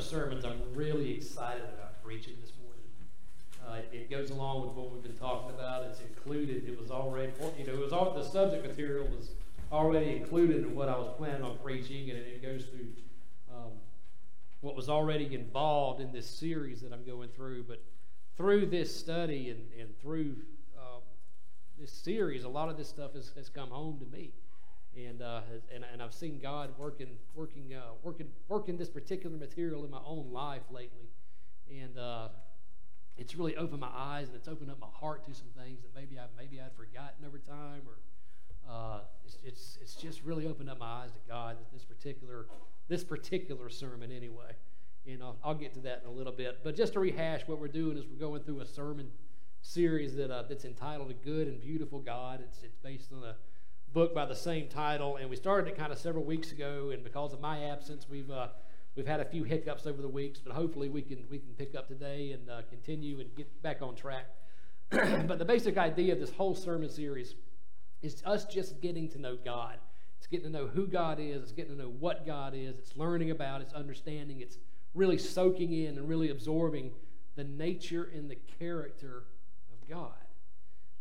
sermons I'm really excited about preaching this morning. Uh, it, goes along with what we've been talking about. It's included. It was already, you know, it was all the subject material was already included in what I was planning on preaching, and it, it goes through um, what was already involved in this series that I'm going through. But through this study and, and through um, this series, a lot of this stuff has, has come home to me and uh, and and I've seen God working working uh, working working this particular material in my own life lately, and uh, it's really opened my eyes and it's opened up my heart to some things that maybe I maybe I'd forgotten over time, or uh, it's, it's it's just really opened up my eyes to God this particular this particular sermon anyway, and I'll, I'll get to that in a little bit. But just to rehash, what we're doing is we're going through a sermon series that uh, that's entitled "A Good and Beautiful God." It's it's based on a book by the same title, and we started it kind of several weeks ago. And because of my absence, we've uh, we've had a few hiccups over the weeks, but hopefully we can we can pick up today and uh, continue and get back on track. but the basic idea of this whole sermon series is us just getting to know God. It's getting to know who God is. It's getting to know what God is. It's learning about. It's understanding. It's really soaking in and really absorbing the nature and the character of God,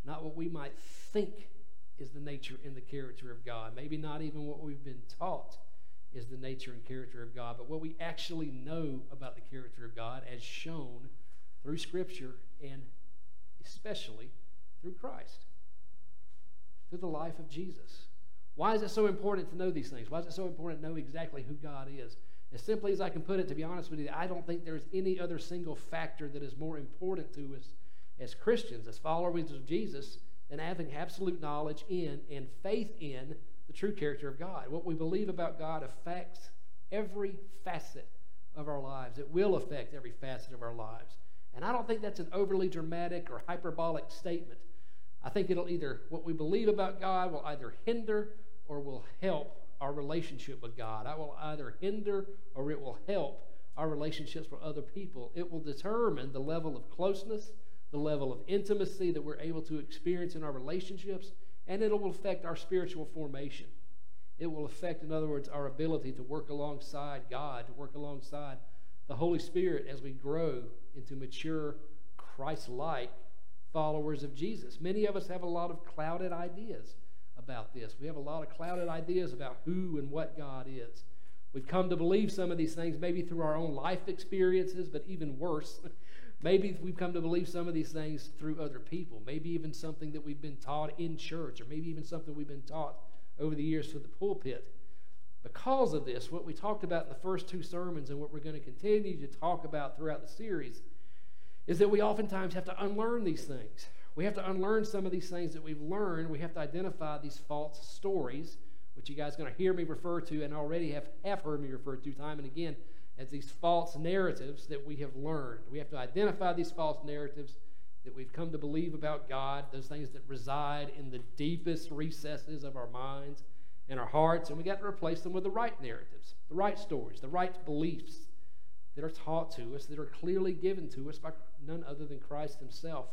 not what we might think is the nature and the character of God. Maybe not even what we've been taught is the nature and character of God, but what we actually know about the character of God as shown through Scripture and especially through Christ, through the life of Jesus. Why is it so important to know these things? Why is it so important to know exactly who God is? As simply as I can put it, to be honest with you, I don't think there's any other single factor that is more important to us as Christians, as followers of Jesus, and having absolute knowledge in and faith in the true character of God. What we believe about God affects every facet of our lives. It will affect every facet of our lives. And I don't think that's an overly dramatic or hyperbolic statement. I think it'll either, what we believe about God will either hinder or will help our relationship with God. I will either hinder or it will help our relationships with other people. It will determine the level of closeness the level of intimacy that we're able to experience in our relationships, and it will affect our spiritual formation. It will affect, in other words, our ability to work alongside God, to work alongside the Holy Spirit as we grow into mature, Christ like followers of Jesus. Many of us have a lot of clouded ideas about this. We have a lot of clouded ideas about who and what God is. We've come to believe some of these things maybe through our own life experiences, but even worse, Maybe we've come to believe some of these things through other people, maybe even something that we've been taught in church, or maybe even something we've been taught over the years through the pulpit. Because of this, what we talked about in the first two sermons and what we're going to continue to talk about throughout the series is that we oftentimes have to unlearn these things. We have to unlearn some of these things that we've learned. We have to identify these false stories, which you guys are going to hear me refer to and already have, have heard me refer to time and again as these false narratives that we have learned. We have to identify these false narratives that we've come to believe about God, those things that reside in the deepest recesses of our minds and our hearts, and we got to replace them with the right narratives, the right stories, the right beliefs that are taught to us, that are clearly given to us by none other than Christ Himself.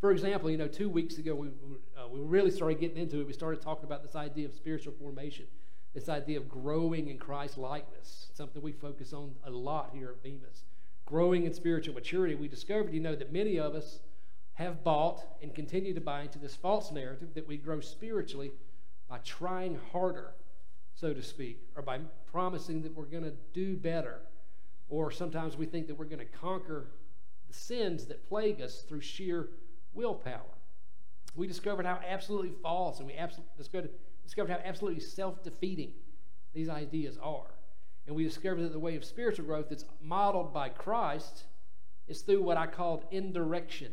For example, you know, two weeks ago, we, uh, we really started getting into it. We started talking about this idea of spiritual formation this idea of growing in Christ likeness, something we focus on a lot here at Bemis. Growing in spiritual maturity, we discovered, you know, that many of us have bought and continue to buy into this false narrative that we grow spiritually by trying harder, so to speak, or by promising that we're going to do better. Or sometimes we think that we're going to conquer the sins that plague us through sheer willpower. We discovered how absolutely false, and we absolutely discovered discovered how absolutely self defeating these ideas are. And we discovered that the way of spiritual growth that's modeled by Christ is through what I called indirection.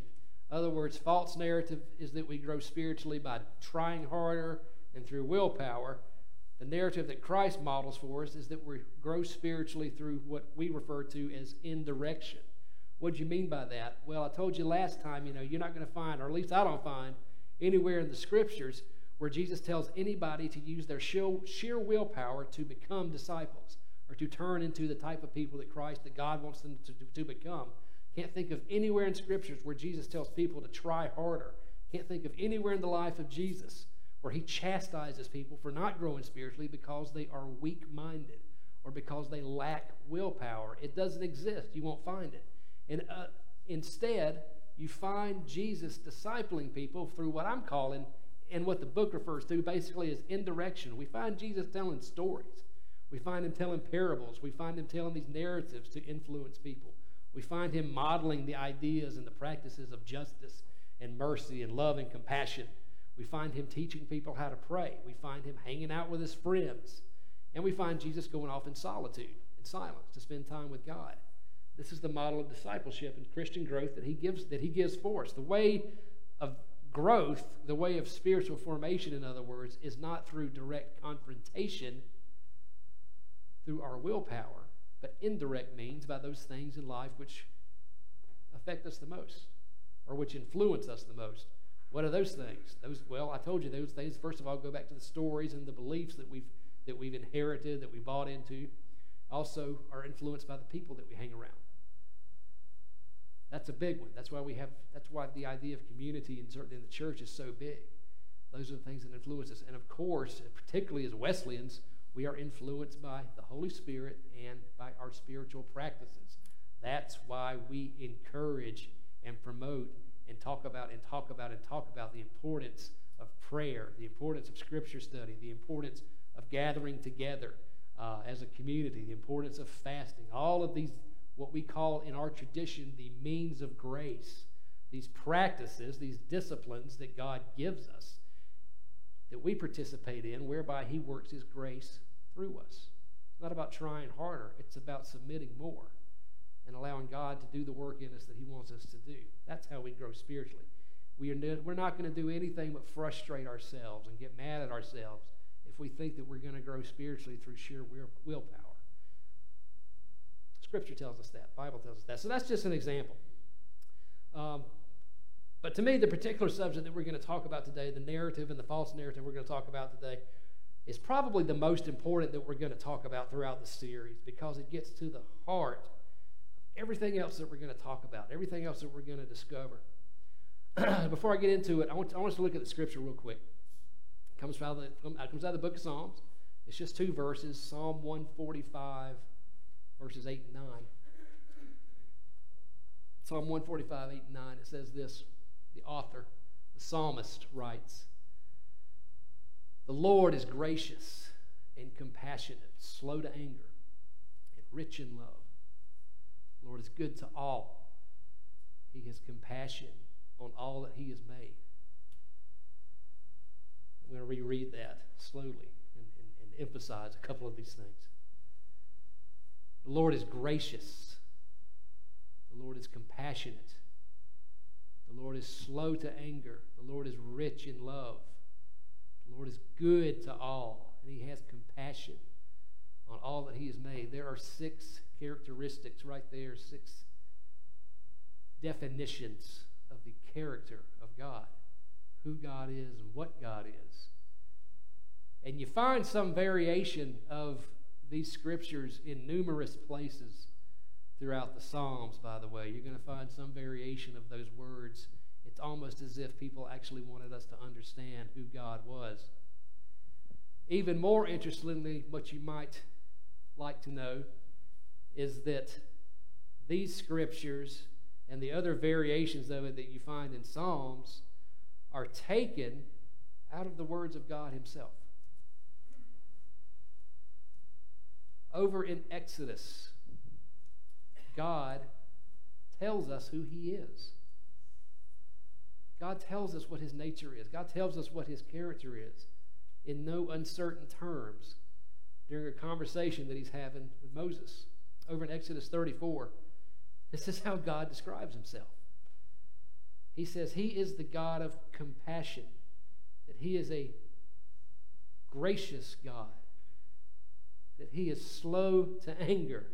In other words, false narrative is that we grow spiritually by trying harder and through willpower. The narrative that Christ models for us is that we grow spiritually through what we refer to as indirection. What do you mean by that? Well, I told you last time, you know, you're not going to find, or at least I don't find, anywhere in the scriptures where Jesus tells anybody to use their sheer willpower to become disciples or to turn into the type of people that Christ, that God wants them to, to become. Can't think of anywhere in scriptures where Jesus tells people to try harder. Can't think of anywhere in the life of Jesus where he chastises people for not growing spiritually because they are weak minded or because they lack willpower. It doesn't exist. You won't find it. And uh, instead, you find Jesus discipling people through what I'm calling, and what the book refers to basically is indirection. We find Jesus telling stories. We find him telling parables. We find him telling these narratives to influence people. We find him modeling the ideas and the practices of justice and mercy and love and compassion. We find him teaching people how to pray. We find him hanging out with his friends. And we find Jesus going off in solitude, in silence, to spend time with God. This is the model of discipleship and Christian growth that he gives that he gives for us. The way of growth, the way of spiritual formation, in other words, is not through direct confrontation through our willpower, but indirect means by those things in life which affect us the most or which influence us the most. What are those things? Those well, I told you those things. First of all, go back to the stories and the beliefs that we've that we've inherited, that we bought into. Also, are influenced by the people that we hang around. That's a big one. That's why we have. That's why the idea of community and certainly in the church is so big. Those are the things that influence us. And of course, particularly as Wesleyans, we are influenced by the Holy Spirit and by our spiritual practices. That's why we encourage and promote and talk about and talk about and talk about the importance of prayer, the importance of scripture study, the importance of gathering together uh, as a community, the importance of fasting, all of these, what we call in our tradition, the means of grace, these practices, these disciplines that God gives us that we participate in, whereby He works His grace through us. It's not about trying harder, it's about submitting more and allowing God to do the work in us that He wants us to do. That's how we grow spiritually. We are, we're not going to do anything but frustrate ourselves and get mad at ourselves if we think that we're going to grow spiritually through sheer willpower. Scripture tells us that. Bible tells us that. So that's just an example. Um, but to me, the particular subject that we're going to talk about today, the narrative and the false narrative we're going to talk about today, is probably the most important that we're going to talk about throughout the series because it gets to the heart of everything else that we're going to talk about, everything else that we're going to discover. Before I get into it, I want, I want us to look at the scripture real quick. It comes out, of the, comes out of the book of Psalms. It's just two verses Psalm 145, verses 8 and 9. Psalm 145, 8 and 9, it says this the author, the psalmist, writes The Lord is gracious and compassionate, slow to anger, and rich in love. The Lord is good to all. He has compassion on all that He has made. I'm going to reread that slowly and, and, and emphasize a couple of these things. The Lord is gracious. The Lord is compassionate. The Lord is slow to anger. The Lord is rich in love. The Lord is good to all, and He has compassion on all that He has made. There are six characteristics right there, six definitions of the character of God who God is and what God is. And you find some variation of these scriptures in numerous places throughout the Psalms, by the way. You're going to find some variation of those words. It's almost as if people actually wanted us to understand who God was. Even more interestingly, what you might like to know is that these scriptures and the other variations of it that you find in Psalms are taken out of the words of God Himself. Over in Exodus, God tells us who He is. God tells us what His nature is. God tells us what His character is in no uncertain terms during a conversation that He's having with Moses. Over in Exodus 34, this is how God describes Himself. He says He is the God of compassion, that He is a gracious God, that He is slow to anger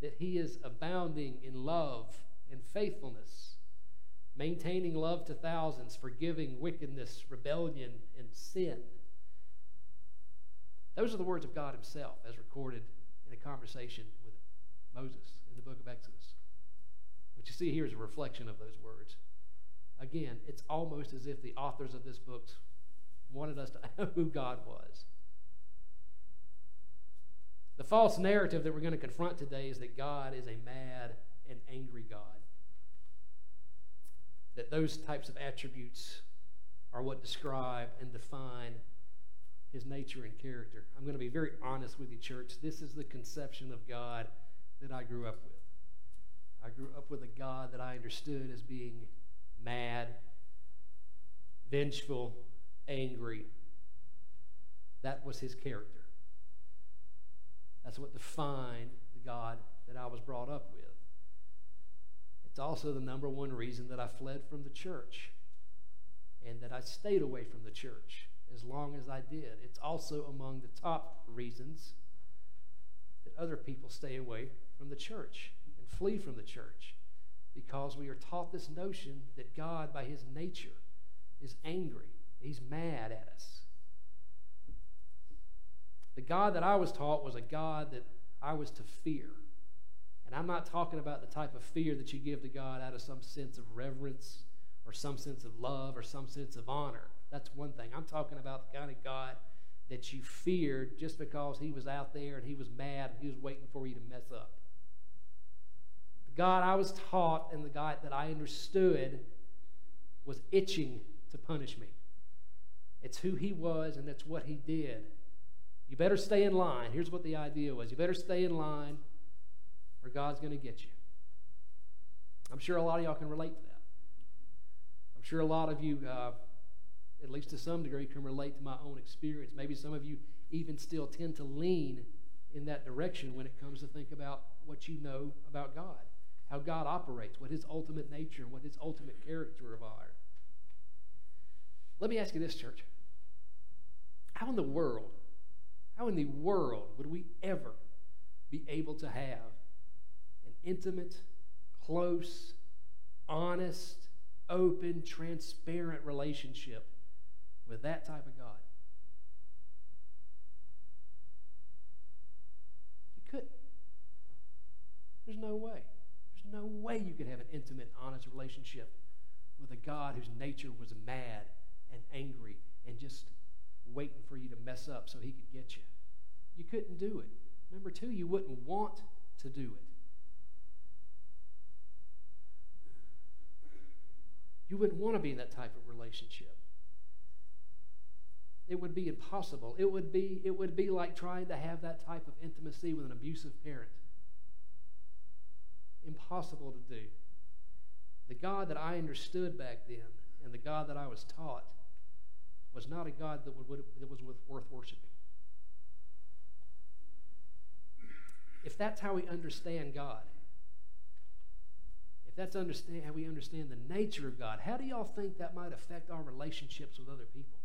that he is abounding in love and faithfulness, maintaining love to thousands, forgiving wickedness, rebellion, and sin. Those are the words of God himself as recorded in a conversation with Moses in the book of Exodus. What you see here is a reflection of those words. Again, it's almost as if the authors of this book wanted us to know who God was. The false narrative that we're going to confront today is that God is a mad and angry God. That those types of attributes are what describe and define his nature and character. I'm going to be very honest with you, church. This is the conception of God that I grew up with. I grew up with a God that I understood as being mad, vengeful, angry. That was his character. That's what defined the God that I was brought up with. It's also the number one reason that I fled from the church and that I stayed away from the church as long as I did. It's also among the top reasons that other people stay away from the church and flee from the church because we are taught this notion that God, by his nature, is angry. He's mad at us. The God that I was taught was a God that I was to fear. And I'm not talking about the type of fear that you give to God out of some sense of reverence or some sense of love or some sense of honor. That's one thing. I'm talking about the kind of God that you feared just because he was out there and he was mad and he was waiting for you to mess up. The God I was taught and the God that I understood was itching to punish me. It's who he was and it's what he did. You better stay in line. Here's what the idea was you better stay in line or God's going to get you. I'm sure a lot of y'all can relate to that. I'm sure a lot of you, uh, at least to some degree, can relate to my own experience. Maybe some of you even still tend to lean in that direction when it comes to think about what you know about God, how God operates, what his ultimate nature and what his ultimate character are. Let me ask you this, church. How in the world, how in the world would we ever be able to have an intimate, close, honest, open, transparent relationship with that type of God? You couldn't. There's no way. There's no way you could have an intimate, honest relationship with a God whose nature was mad and angry and just waiting for you to mess up so he could get you. You couldn't do it. Number two, you wouldn't want to do it. You wouldn't want to be in that type of relationship. It would be impossible. It would be, it would be like trying to have that type of intimacy with an abusive parent. Impossible to do. The God that I understood back then and the God that I was taught was not a God that, would, that was worth worshiping. If that's how we understand God, if that's understand how we understand the nature of God, how do y'all think that might affect our relationships with other people?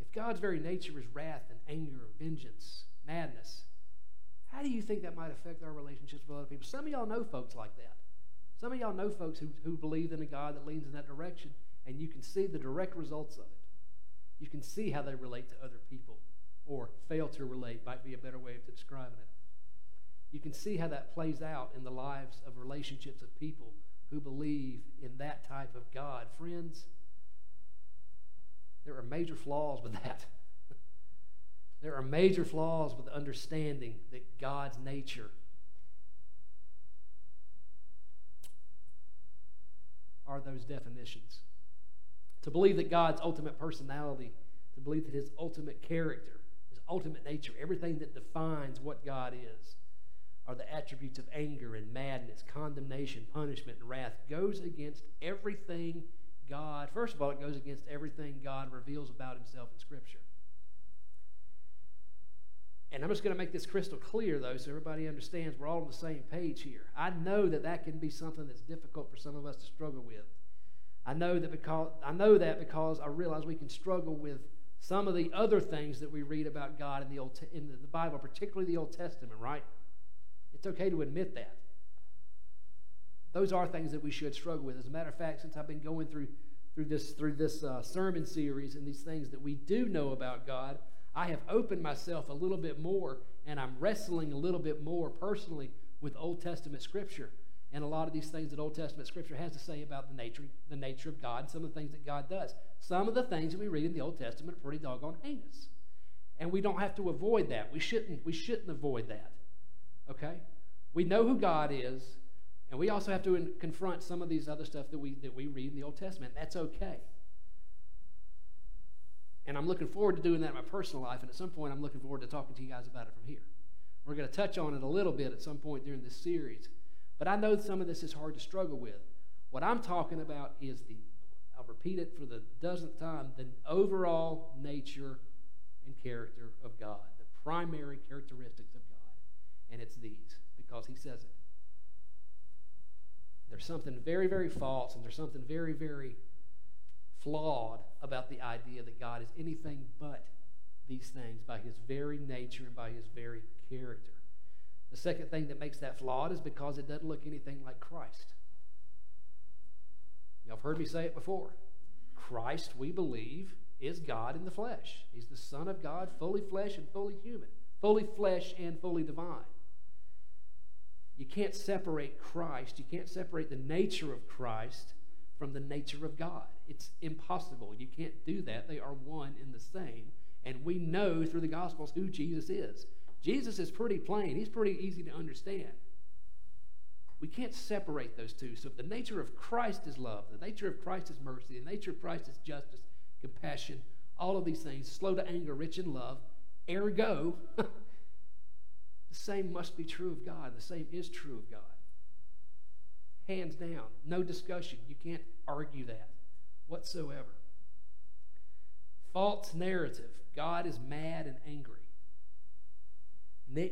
If God's very nature is wrath and anger, and vengeance, madness, how do you think that might affect our relationships with other people? Some of y'all know folks like that. Some of y'all know folks who, who believe in a God that leans in that direction, and you can see the direct results of it. You can see how they relate to other people, or fail to relate, might be a better way of describing it. You can see how that plays out in the lives of relationships of people who believe in that type of God. Friends, there are major flaws with that. there are major flaws with understanding that God's nature are those definitions. To believe that God's ultimate personality, to believe that his ultimate character, his ultimate nature, everything that defines what God is, are the attributes of anger and madness, condemnation, punishment, and wrath, goes against everything God, first of all, it goes against everything God reveals about himself in Scripture. And I'm just going to make this crystal clear, though, so everybody understands we're all on the same page here. I know that that can be something that's difficult for some of us to struggle with. I know that because I know that because I realize we can struggle with some of the other things that we read about God in the Old in the Bible, particularly the Old Testament. Right? It's okay to admit that. Those are things that we should struggle with. As a matter of fact, since I've been going through through this through this uh, sermon series and these things that we do know about God, I have opened myself a little bit more and I'm wrestling a little bit more personally with Old Testament scripture. and a lot of these things that Old Testament Scripture has to say about the nature, the nature of God, some of the things that God does. Some of the things that we read in the Old Testament are pretty doggone heinous. And we don't have to avoid that. We shouldn't, we shouldn't avoid that. Okay? We know who God is, and we also have to confront some of these other stuff that we, that we read in the Old Testament. That's okay. And I'm looking forward to doing that in my personal life, and at some point, I'm looking forward to talking to you guys about it from here. We're going to touch on it a little bit at some point during this series. But I know some of this is hard to struggle with. What I'm talking about is the, I'll repeat it for the dozenth time, the overall nature and character of God, the primary characteristics of God. And it's these, because He says it. There's something very, very false, and there's something very, very flawed about the idea that God is anything but these things by his very nature and by his very character. The second thing that makes that flawed is because it doesn't look anything like Christ. Y'all have heard me say it before. Christ, we believe, is God in the flesh. He's the Son of God, fully flesh and fully human, fully flesh and fully divine. You can't separate Christ, you can't separate the nature of Christ from the nature of God. It's impossible. You can't do that. They are one in the same. And we know through the Gospels who Jesus is. Jesus is pretty plain, he's pretty easy to understand. We can't separate those two. So, if the nature of Christ is love, the nature of Christ is mercy, the nature of Christ is justice, compassion, all of these things, slow to anger, rich in love, ergo, the same must be true of God. The same is true of God. Hands down. No discussion. You can't argue that whatsoever. False narrative. God is mad and angry.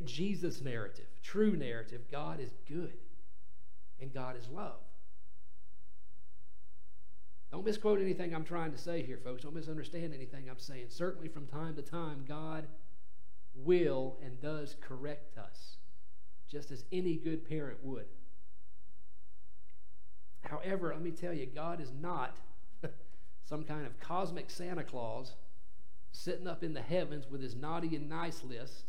Jesus narrative, true narrative, God is good and God is love. Don't misquote anything I'm trying to say here, folks. Don't misunderstand anything I'm saying. Certainly, from time to time, God will and does correct us, just as any good parent would. However, let me tell you, God is not some kind of cosmic Santa Claus sitting up in the heavens with his naughty and nice list,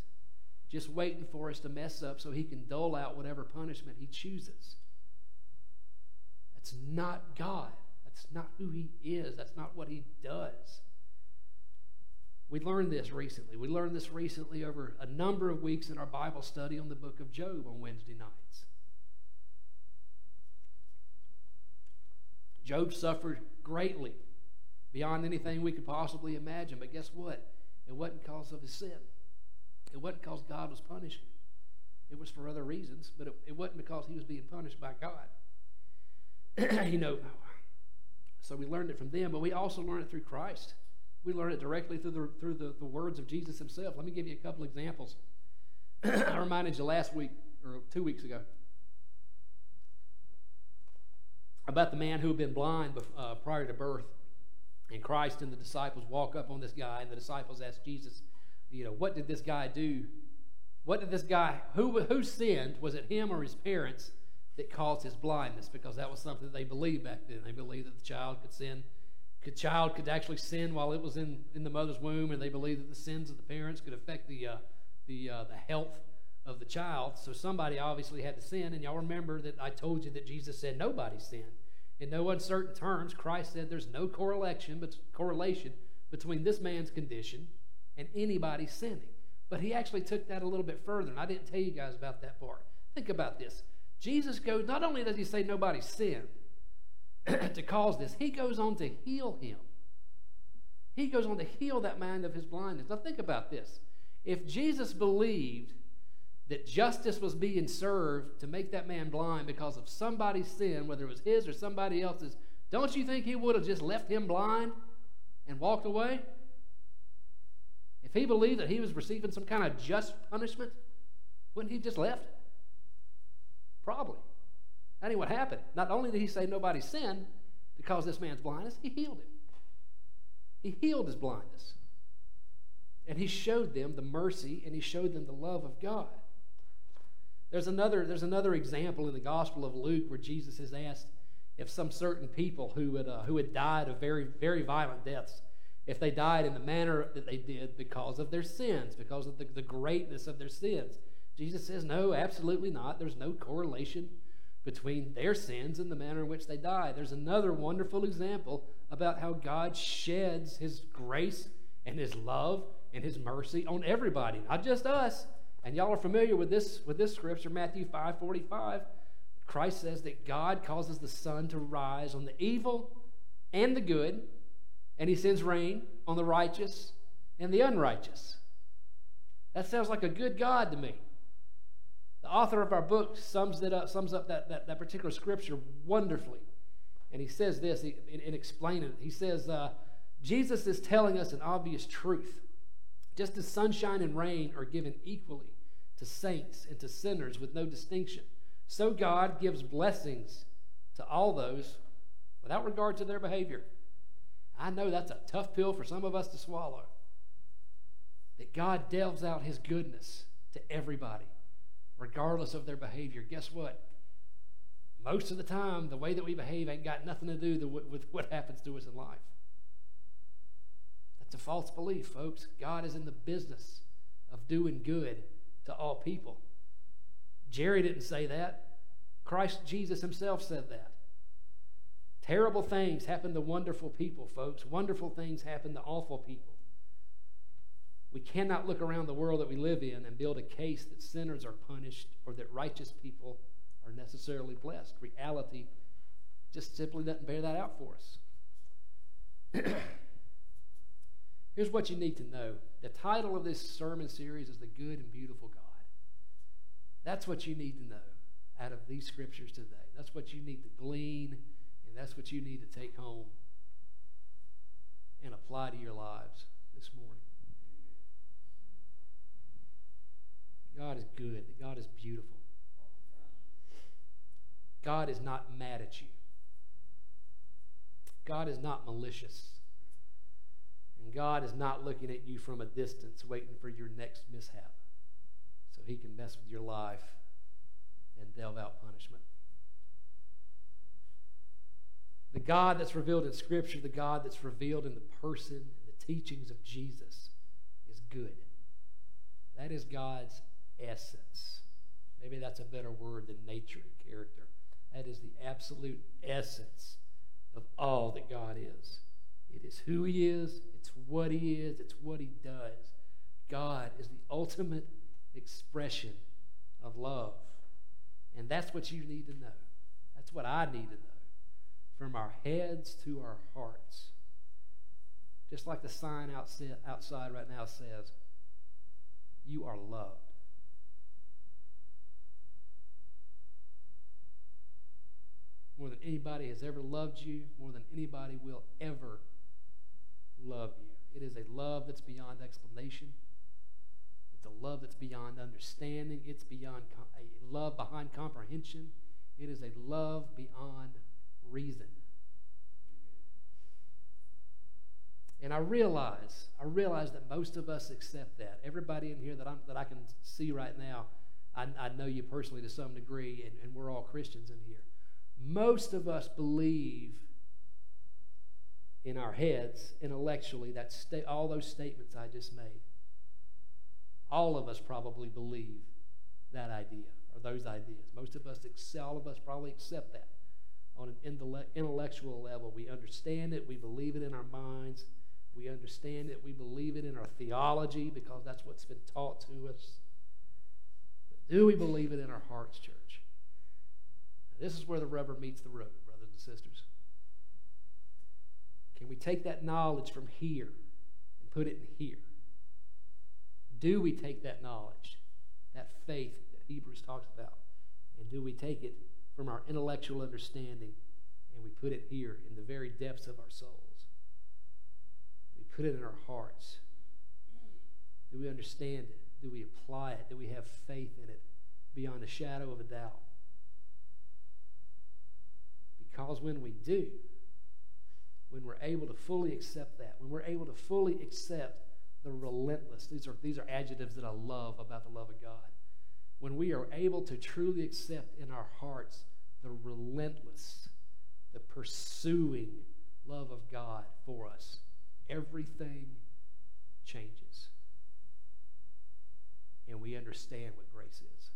just waiting for us to mess up so he can dole out whatever punishment he chooses. That's not God. That's not who he is. That's not what he does. We learned this recently. We learned this recently over a number of weeks in our Bible study on the book of Job on Wednesday nights. Job suffered greatly beyond anything we could possibly imagine. But guess what? It wasn't because of his sin. It wasn't because God was punishing him. It was for other reasons, but it, it wasn't because he was being punished by God. you know, so we learned it from them, but we also learned it through Christ. We learned it directly through the through the, the words of Jesus himself. Let me give you a couple examples. I reminded you last week or two weeks ago about the man who had been blind uh, prior to birth. And Christ and the disciples walk up on this guy, and the disciples ask Jesus, you know, what did this guy do? What did this guy, who, who sinned? Was it him or his parents that caused his blindness? Because that was something that they believed back then. They believed that the child could sin. The child could actually sin while it was in, in the mother's womb, and they believed that the sins of the parents could affect the, uh, the, uh, the health of the child. So somebody obviously had to sin. And y'all remember that I told you that Jesus said nobody sinned. In no uncertain terms, Christ said there's no correlation, but correlation between this man's condition and anybody sinning. But he actually took that a little bit further, and I didn't tell you guys about that part. Think about this. Jesus goes, not only does he say nobody sinned to cause this, he goes on to heal him. He goes on to heal that man of his blindness. Now, think about this. If Jesus believed that justice was being served to make that man blind because of somebody's sin, whether it was his or somebody else's, don't you think he would have just left him blind and walked away? If he believed that he was receiving some kind of just punishment, wouldn't he just left? Probably. That ain't what happened. Not only did he say nobody sinned to cause this man's blindness, he healed him. He healed his blindness. And he showed them the mercy and he showed them the love of God. There's another, there's another example in the Gospel of Luke where Jesus is asked if some certain people who had, uh, who had died of very, very violent deaths, if they died in the manner that they did because of their sins, because of the, the greatness of their sins. Jesus says, no, absolutely not. There's no correlation between their sins and the manner in which they die. There's another wonderful example about how God sheds his grace and his love and his mercy on everybody, not just us. And y'all are familiar with this with this scripture, Matthew 5 45. Christ says that God causes the sun to rise on the evil and the good, and he sends rain on the righteous and the unrighteous. That sounds like a good God to me. The author of our book sums, that up, sums up that, that, that particular scripture wonderfully. And he says this in, in explaining it. He says, uh, Jesus is telling us an obvious truth. Just as sunshine and rain are given equally to saints and to sinners with no distinction, so God gives blessings to all those without regard to their behavior. I know that's a tough pill for some of us to swallow. That God delves out his goodness to everybody regardless of their behavior. Guess what? Most of the time, the way that we behave ain't got nothing to do with what happens to us in life. That's a false belief, folks. God is in the business of doing good to all people. Jerry didn't say that. Christ Jesus himself said that. Terrible things happen to wonderful people, folks. Wonderful things happen to awful people. We cannot look around the world that we live in and build a case that sinners are punished or that righteous people are necessarily blessed. Reality just simply doesn't bear that out for us. Here's what you need to know the title of this sermon series is The Good and Beautiful God. That's what you need to know out of these scriptures today. That's what you need to glean, and that's what you need to take home and apply to your lives this morning. God is good, God is beautiful. God is not mad at you. God is not malicious. And God is not looking at you from a distance, waiting for your next mishap so he can mess with your life and delve out punishment. The God that's revealed in Scripture, the God that's revealed in the person and the teachings of Jesus, is good. That is God's essence. Maybe that's a better word than nature and character. That is the absolute essence of all that God is. It is who He is, it's what He is, it's what He does. God is the ultimate expression of love. And that's what you need to know. That's what I need to know. From our heads to our hearts. Just like the sign outside right now says, You are loved. more than anybody has ever loved you, more than anybody will ever love you. It is a love that's beyond explanation. It's a love that's beyond understanding. It's beyond a love behind comprehension. It is a love beyond reason. And I realize, I realize that most of us accept that. Everybody in here that, I'm, that I can see right now, I, I know you personally to some degree, and, and we're all Christians in here most of us believe in our heads, intellectually, that sta- all those statements I just made. All of us probably believe that idea or those ideas. Most of us, all of us probably accept that on an intellectual level. We understand it, we believe it in our minds, we understand it, we believe it in our theology because that's what's been taught to us. But do we believe it in our hearts, church? This is where the rubber meets the road, brothers and sisters. Can we take that knowledge from here and put it in here? Do we take that knowledge, that faith that Hebrews talks about, and do we take it from our intellectual understanding and we put it here in the very depths of our souls? We put it in our hearts. Do we understand it? Do we apply it? Do we have faith in it beyond a shadow of a doubt? Because when we do, when we're able to fully accept that, when we're able to fully accept the relentless, these are, these are adjectives that I love about the love of God. When we are able to truly accept in our hearts the relentless, the pursuing love of God for us, everything changes. And we understand what grace is.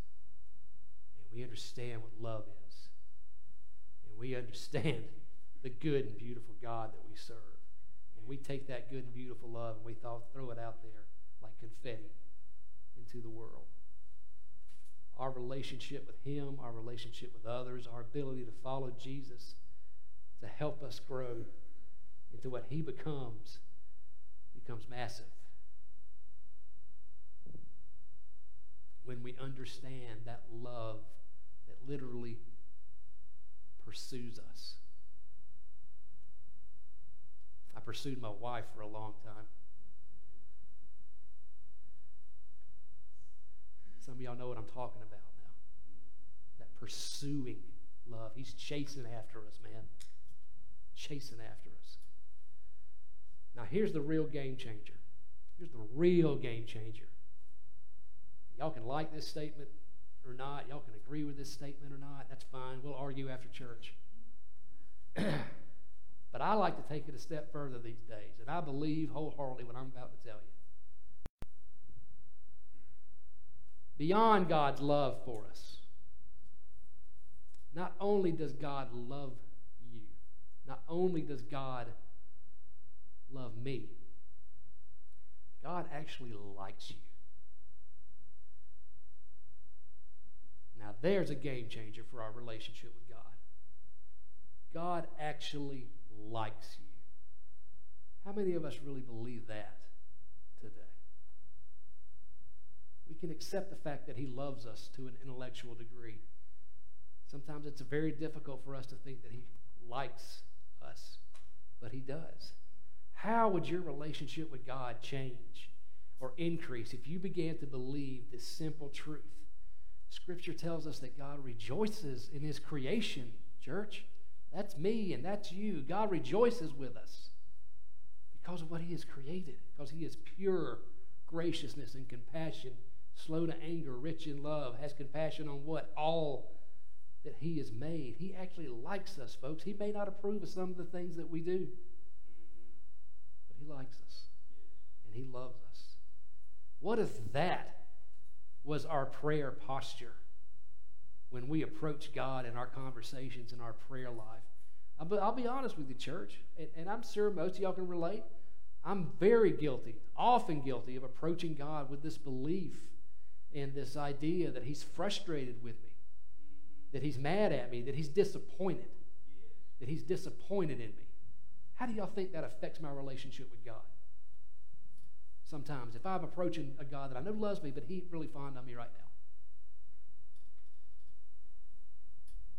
And we understand what love is and we understand the good and beautiful God that we serve. And we take that good and beautiful love and we throw it out there like confetti into the world. Our relationship with Him, our relationship with others, our ability to follow Jesus to help us grow into what He becomes becomes massive. When we understand that love that literally pursues us. I pursued my wife for a long time. Some of y'all know what I'm talking about now. That pursuing love. He's chasing after us, man. Chasing after us. Now, here's the real game changer. Here's the real game changer. Y'all can like this statement or not. Y'all can agree with this statement or not. That's fine. We'll argue after church. but I like to take it a step further these days, and I believe wholeheartedly what I'm about to tell you. Beyond God's love for us, not only does God love you, not only does God love me, God actually likes you. Now, there's a game changer for our relationship with God. God actually likes you. How many of us really believe that today? We can accept the fact that He loves us to an intellectual degree. Sometimes it's very difficult for us to think that He likes us, but He does. How would your relationship with God change or increase if you began to believe this simple truth? Scripture tells us that God rejoices in his creation, church. That's me and that's you. God rejoices with us because of what he has created, because he is pure graciousness and compassion, slow to anger, rich in love, has compassion on what? All that he has made. He actually likes us, folks. He may not approve of some of the things that we do, but he likes us and he loves us. What if that was our prayer posture when we approach God in our conversations in our prayer life. But I'll be honest with you, church, and, I'm sure most of y'all can relate. I'm very guilty, often guilty, of approaching God with this belief and this idea that He's frustrated with me, that He's mad at me, that He's disappointed, that He's disappointed in me. How do y'all think that affects my relationship with God? sometimes if I'm approaching a God that I know loves me, but He ain't really fond of me right now.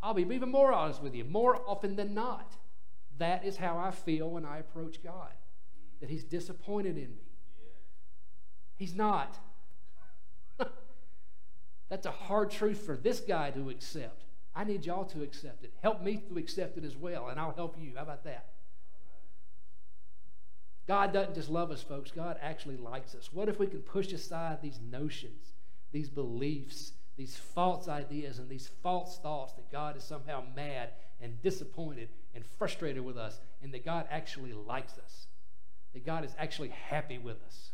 I'll be even more honest with you. More often than not, that is how I feel when I approach God. That He's disappointed in me. He's not. That's a hard truth for this guy to accept. I need y'all to accept it. Help me to accept it as well, and I'll help you. How about that? God doesn't just love us, folks. God actually likes us. What if we can push aside these notions, these beliefs, these false ideas, and these false thoughts that God is somehow mad and disappointed and frustrated with us, and that God actually likes us, that God is actually happy with us?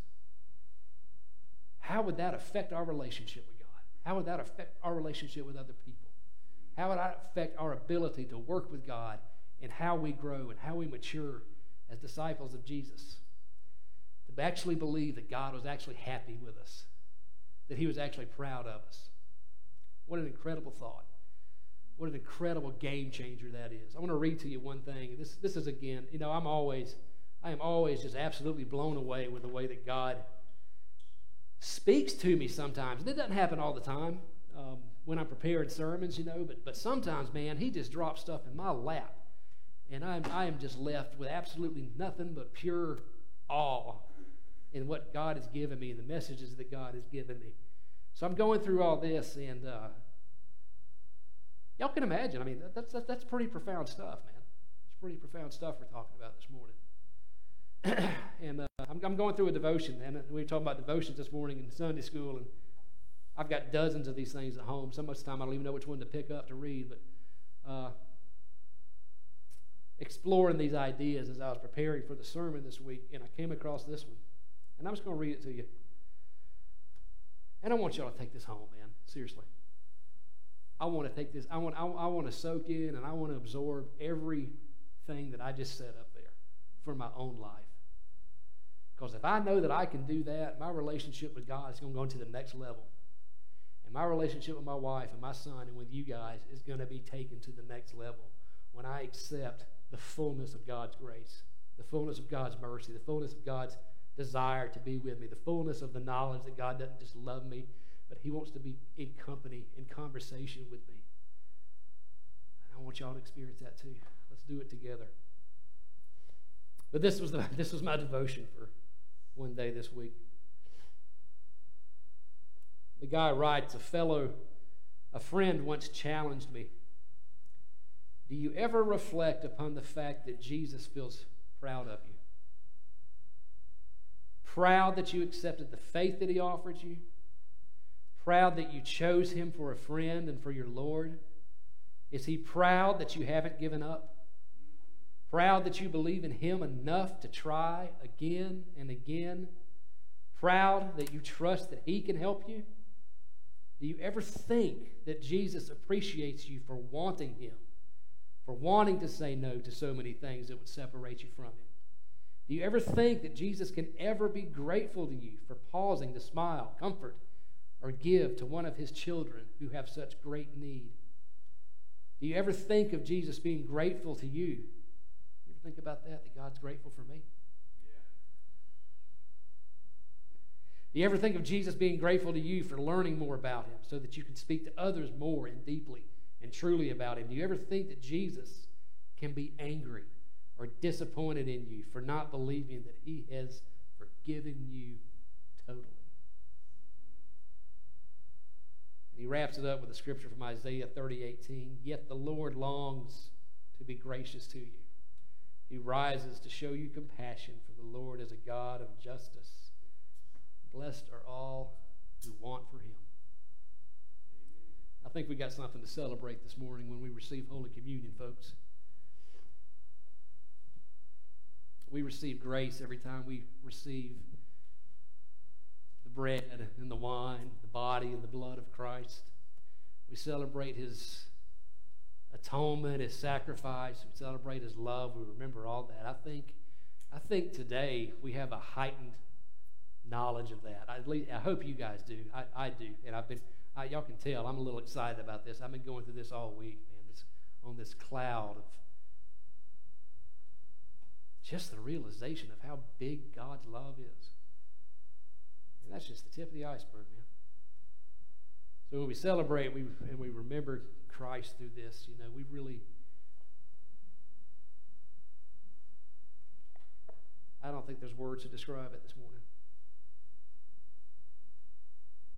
How would that affect our relationship with God? How would that affect our relationship with other people? How would that affect our ability to work with God and how we grow and how we mature as disciples of Jesus to actually believe that God was actually happy with us, that He was actually proud of us. What an incredible thought. What an incredible game changer that is. I want to read to you one thing. This, this is again, you know, I'm always, I am always just absolutely blown away with the way that God speaks to me sometimes. And it doesn't happen all the time um, when I'm preparing sermons, you know, but, but sometimes, man, He just drops stuff in my lap and I'm, I am just left with absolutely nothing but pure awe in what God has given me and the messages that God has given me. So I'm going through all this, and uh, y'all can imagine. I mean, that's, that's, that's pretty profound stuff, man. It's pretty profound stuff we're talking about this morning. and uh, I'm, I'm, going through a devotion, and we were talking about devotions this morning in Sunday school, and I've got dozens of these things at home. So much time I don't even know which one to pick up to read, but uh, exploring these ideas as I was preparing for the sermon this week, and I came across this one. And I'm just going to read it to you. And I want y'all to take this home, man. Seriously. I want to take this, I want, I, I want to soak in and I want to absorb everything that I just set up there for my own life. Because if I know that I can do that, my relationship with God is going to go to the next level. And my relationship with my wife and my son and with you guys is going to be taken to the next level when I accept the fullness of God's grace, the fullness of God's mercy, the fullness of God's desire to be with me, the fullness of the knowledge that God doesn't just love me, but He wants to be in company, in conversation with me. And I want y'all to experience that too. Let's do it together. But this was, the, this was my devotion for one day this week. The guy writes, a fellow, a friend once challenged me. Do you ever reflect upon the fact that Jesus feels proud of you? Proud that you accepted the faith that he offered you? Proud that you chose him for a friend and for your Lord? Is he proud that you haven't given up? Proud that you believe in him enough to try again and again? Proud that you trust that he can help you? Do you ever think that Jesus appreciates you for wanting Him, for wanting to say no to so many things that would separate you from Him? Do you ever think that Jesus can ever be grateful to you for pausing to smile, comfort, or give to one of His children who have such great need? Do you ever think of Jesus being grateful to you? You ever think about that, that God's grateful for me? Do you ever think of Jesus being grateful to you for learning more about him so that you can speak to others more and deeply and truly about him? Do you ever think that Jesus can be angry or disappointed in you for not believing that he has forgiven you totally? And he wraps it up with a scripture from Isaiah 30 18. Yet the Lord longs to be gracious to you. He rises to show you compassion, for the Lord is a God of justice. Blessed are all who want for him. I think we got something to celebrate this morning when we receive Holy Communion, folks. We receive grace every time we receive the bread and the wine, the body and the blood of Christ. We celebrate his atonement, his sacrifice. We celebrate his love. We remember all that. I think, I think today we have a heightened knowledge of that. At least, I hope you guys do. I, I do, and I've been. I, y'all can tell I'm a little excited about this. I've been going through this all week, man. This on this cloud of just the realization of how big God's love is. That's just the tip of the iceberg, man. So when we celebrate we, and we remember Christ through this, you know, we really. I don't think there's words to describe it this morning.